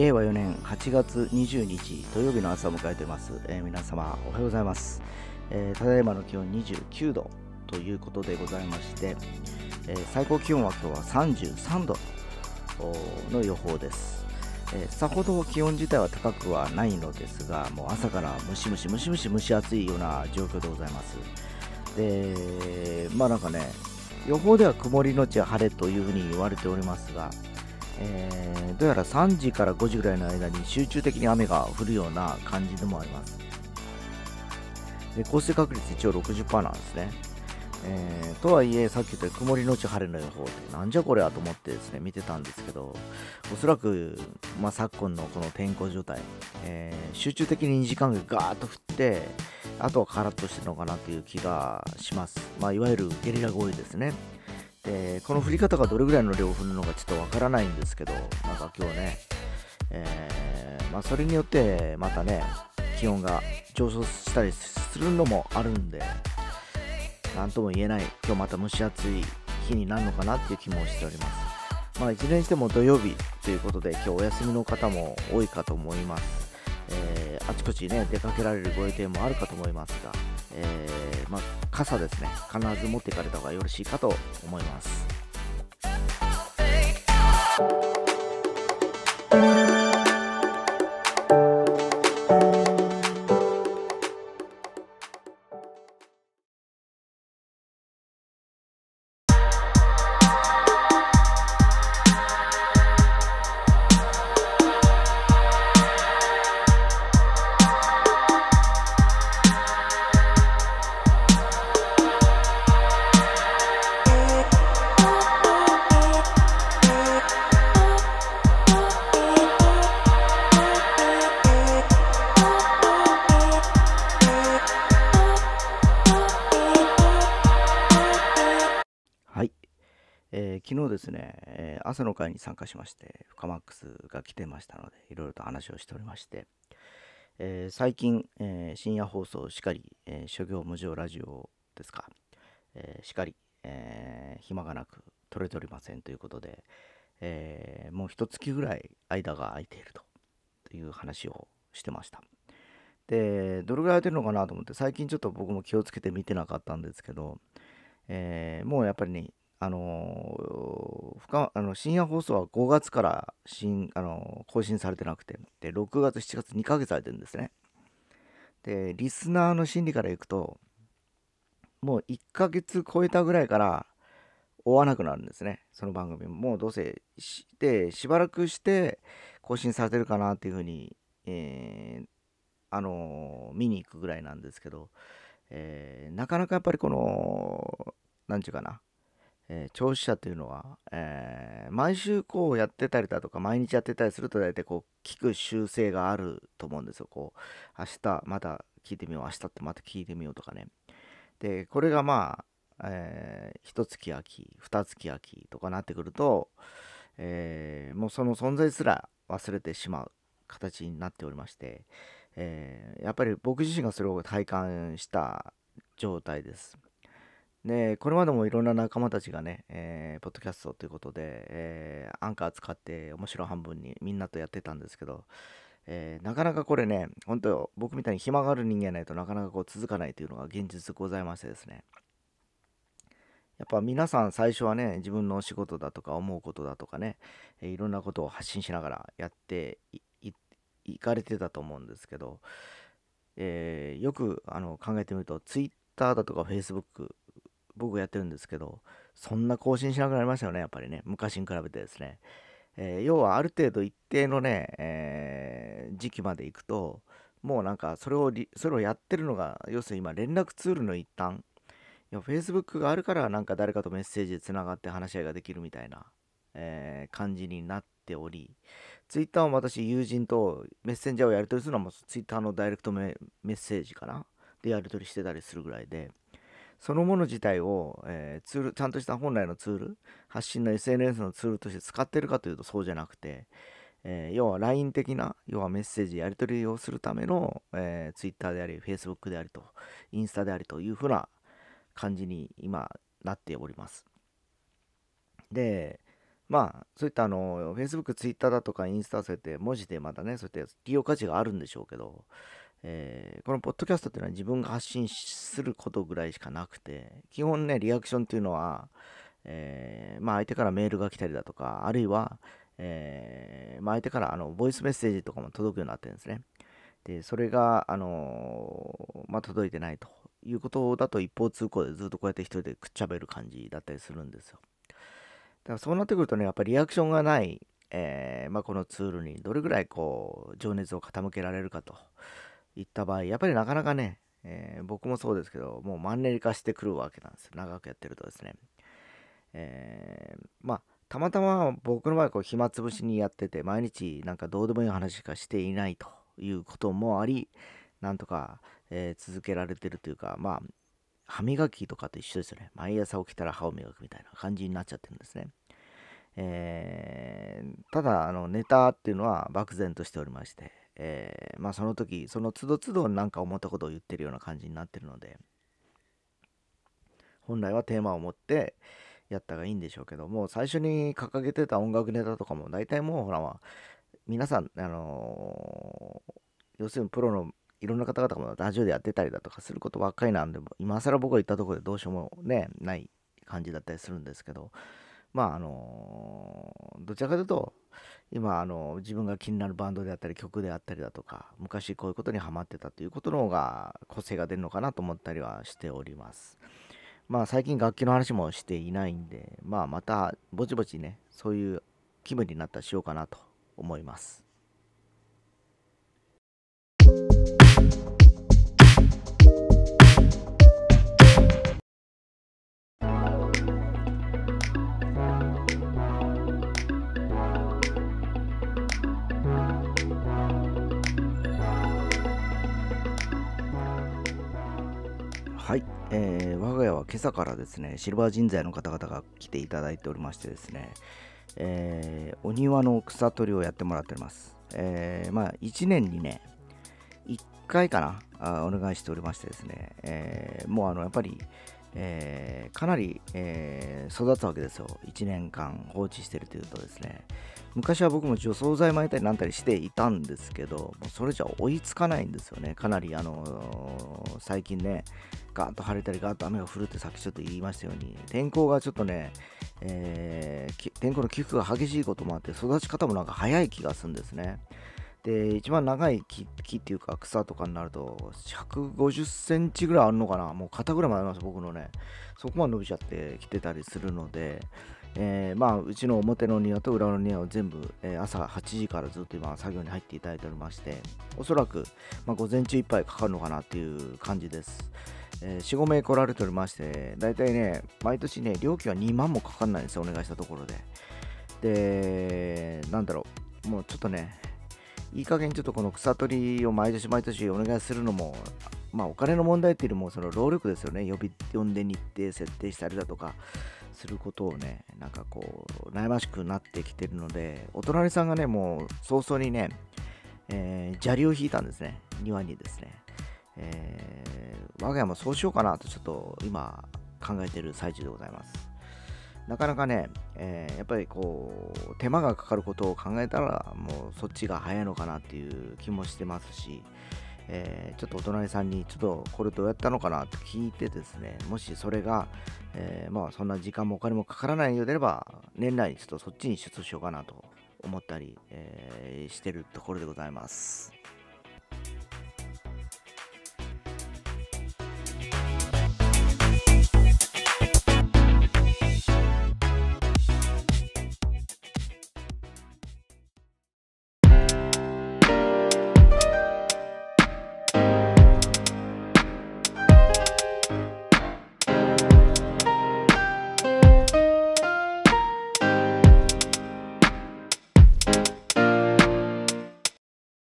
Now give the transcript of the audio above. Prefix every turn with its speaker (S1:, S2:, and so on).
S1: 令和4年8月20日土曜日の朝を迎えています、えー、皆様おはようございます、えー、ただいまの気温29度ということでございまして、えー、最高気温は今日は33度の予報です、えさほど気温自体は高くはないのですがもう朝からムシムシムシムシ蒸し暑いような状況でございます。でまあなんかね予報では曇りのち晴れというふうに言われておりますが、えー、どうやら3時から5時ぐらいの間に集中的に雨が降るような感じでもあります。で降水確率一応60%なんですね。えー、とはいえ、さっき言った曇りのち晴れの予報ってなんじゃこれはと思ってですね、見てたんですけど、おそらく、まあ、昨今のこの天候状態、えー、集中的に2時間がガーッと降って、あとはカラッとしてるのかなという気がします。まあ、いわゆるゲリラ豪雨ですね。で、この降り方がどれぐらいの量を降るのかちょっとわからないんですけど、なんか今日ね、えー、まあ、それによってまたね、気温が上昇したりするのもあるんで、なんとも言えない、今日また蒸し暑い日になるのかなっていう気もしております。まあ、いずれにしても土曜日ということで、今日お休みの方も多いかと思います。えー、あちこちね、出かけられるご予定もあるかと思いますが、えー、まあ、傘ですね、必ず持っていかれた方がよろしいかと思います。ですね、えー、朝の会に参加しまして、フカマックスが来てましたので、いろいろと話をしておりまして、えー、最近、え深夜放送しかり、え諸行無常ラジオですか、えしかり、え暇がなく取れておりませんということで、えもう一月ぐらい間が空いているという話をしてました。で、どれぐらい空いてるのかなと思って、最近ちょっと僕も気をつけて見てなかったんですけど、えもうやっぱりね、あのー、あの深夜放送は5月から新、あのー、更新されてなくて、で、6月、7月2ヶ月空いてるんですね。で、リスナーの心理からいくと、もう1ヶ月超えたぐらいから追わなくなるんですね、その番組も。うどうせして、しばらくして更新されてるかなっていうふうに、えー、あのー、見に行くぐらいなんですけど、えなかなかやっぱりこの、なんちゅうかな、えー、聴取者というのは、えー、毎週こうやってたりだとか毎日やってたりすると大体こう聞く習性があると思うんですよ。こう明日また聞いてみよう明日ってまた聞いてみようとかね。でこれがまあ、えー、1月空き2月空きとかなってくると、えー、もうその存在すら忘れてしまう形になっておりまして、え、やっぱり僕自身がそれを体感した状態です。で、これまでもいろんな仲間たちがね、えー、ポッドキャストということで、えー、アンカー使って面白半分にみんなとやってたんですけど、えー、なかなかこれね、本当僕みたいに暇がある人間ないとなかなかこう続かないというのが現実ございましてですね。やっぱ皆さん最初はね、自分のお仕事だとか思うことだとかね、えいろんなことを発信しながらやっていかれてたと思うんですけど、えよくあの考えてみると、Twitter だとか Facebook 僕やってるんですけど、そんな更新しなくなりましたよね、やっぱりね。昔に比べてですね。えー、要はある程度一定のね、えー、時期まで行くと、もうなんかそれをそれをやってるのが、要するに今連絡ツールの一端。いや、Facebook があるからなんか誰かとメッセージでつながって話し合いができるみたいな、えー、感じになっており、Twitter も私友人とメッセンジャーをやり取りするのはもう Twitter のダイレクトメッセージかな？でやり取りしてたりするぐらいで、そのもの自体を、えー、ツール、ちゃんとした本来のツール、発信の SNS のツールとして使ってるかというとそうじゃなくて、えー、要は LINE 的な、要はメッセージやり取りをするための、えー、Twitter であり、Facebook でありと、インスタでありというふうな感じに今なっております。で、まあ、そういったあの、Facebook、Twitter だとかインスタそうやって文字でまたね、そうやって利用価値があるんでしょうけど、えー、このポッドキャストっていうのは自分が発信することぐらいしかなくて、基本ね、リアクションっていうのは、えー、まあ相手からメールが来たりだとか、あるいは、えー、まあ相手からあのボイスメッセージとかも届くようになってるんですね。で、それが、あのまあ届いてないということだと一方通行でずっとこうやって一人でくっちゃべる感じだったりするんですよ。だからそうなってくるとね、やっぱりリアクションがない、え、まあ、このツールにどれぐらいこう情熱を傾けられるかといった場合、やっぱりなかなかね、えー、僕もそうですけど、もうマンネリ化してくるわけなんですよ。長くやってるとですね。えー、まあ、たまたま僕の場合、こう暇つぶしにやってて、毎日なんかどうでもいい話しかしていないということもあり、なんとか、えー、続けられてるというか、まあ、歯磨きとかと一緒ですよね。毎朝起きたら歯を磨くみたいな感じになっちゃってるんですね。えー、ただ、あの、ネタっていうのは漠然としておりまして、えー、まあその時、その都度都度なんか思ったことを言ってるような感じになってるので、本来はテーマを持ってやったがいいんでしょうけども、最初に掲げてた音楽ネタとかも大体もうほら、まあ、皆さん、あのー、要するにプロのいろんな方々もラジオでやってたりだとかすることばっかりなんで、今更僕が言ったところでどうしようもね、ない感じだったりするんですけど、まああのどちらかというと、今、あの自分が気になるバンドであったり曲であったりだとか、昔こういうことにハマってたということの方が個性が出るのかなと思ったりはしております。まあ最近楽器の話もしていないんで、まあまたぼちぼちね、そういう気分になったらしようかなと思います。えー、我が家は今朝からですね、シルバー人材の方々が来ていただいておりましてですね、えー、お庭の草取りをやってもらっております。えー、まあ、1年にね、1回かなあ、お願いしておりましてですね、え、もうあの、やっぱり、えー、かなり、えー、育つわけですよ。1年間放置してるというとですね。昔は僕も除草剤撒いたりなんたりしていたんですけど、もうそれじゃ追いつかないんですよね。かなり、あのー、最近ね、ガーッと晴れたりガーッと雨が降るってさっきちょっと言いましたように、天候がちょっとね、えー、天候の起伏が激しいこともあって、育ち方もなんか早い気がするんですね。で、一番長い木木っていうか草とかになると、150センチぐらいあるのかな？もう肩ぐらいまであります、僕のね。そこまで伸びちゃってきてたりするので、えー、まあ、うちの表の庭と裏の庭を全部、えー、朝8時からずっと今作業に入っていただいておりまして、おそらく、まあ、午前中いっぱいかかるのかなっていう感じです。えー、4、5名来られておりまして、大体ね、毎年ね、料金は2万もかかんないんですよ、お願いしたところで。で、なんだろう、もうちょっとね、いい加減ちょっとこの草取りを毎年毎年お願いするのも、まあお金の問題っていうよりもその労力ですよね。呼び、呼んで日程設定したりだとかすることをね、なんかこう、悩ましくなってきてるので、お隣さんがね、もう早々にね、えー、砂利を引いたんですね。庭にですね。え、我が家もそうしようかなとちょっと今考えてる最中でございます。なかなかね、えー、やっぱりこう、手間がかかることを考えたら、もうそっちが早いのかなっていう気もしてますし、えー、ちょっとお隣さんに、ちょっとこれどうやったのかなって聞いてですね、もしそれが、えー、まあそんな時間もお金もかからないようであれば、年内にちょっとそっちに出しようかなと思ったり、え、してるところでございます。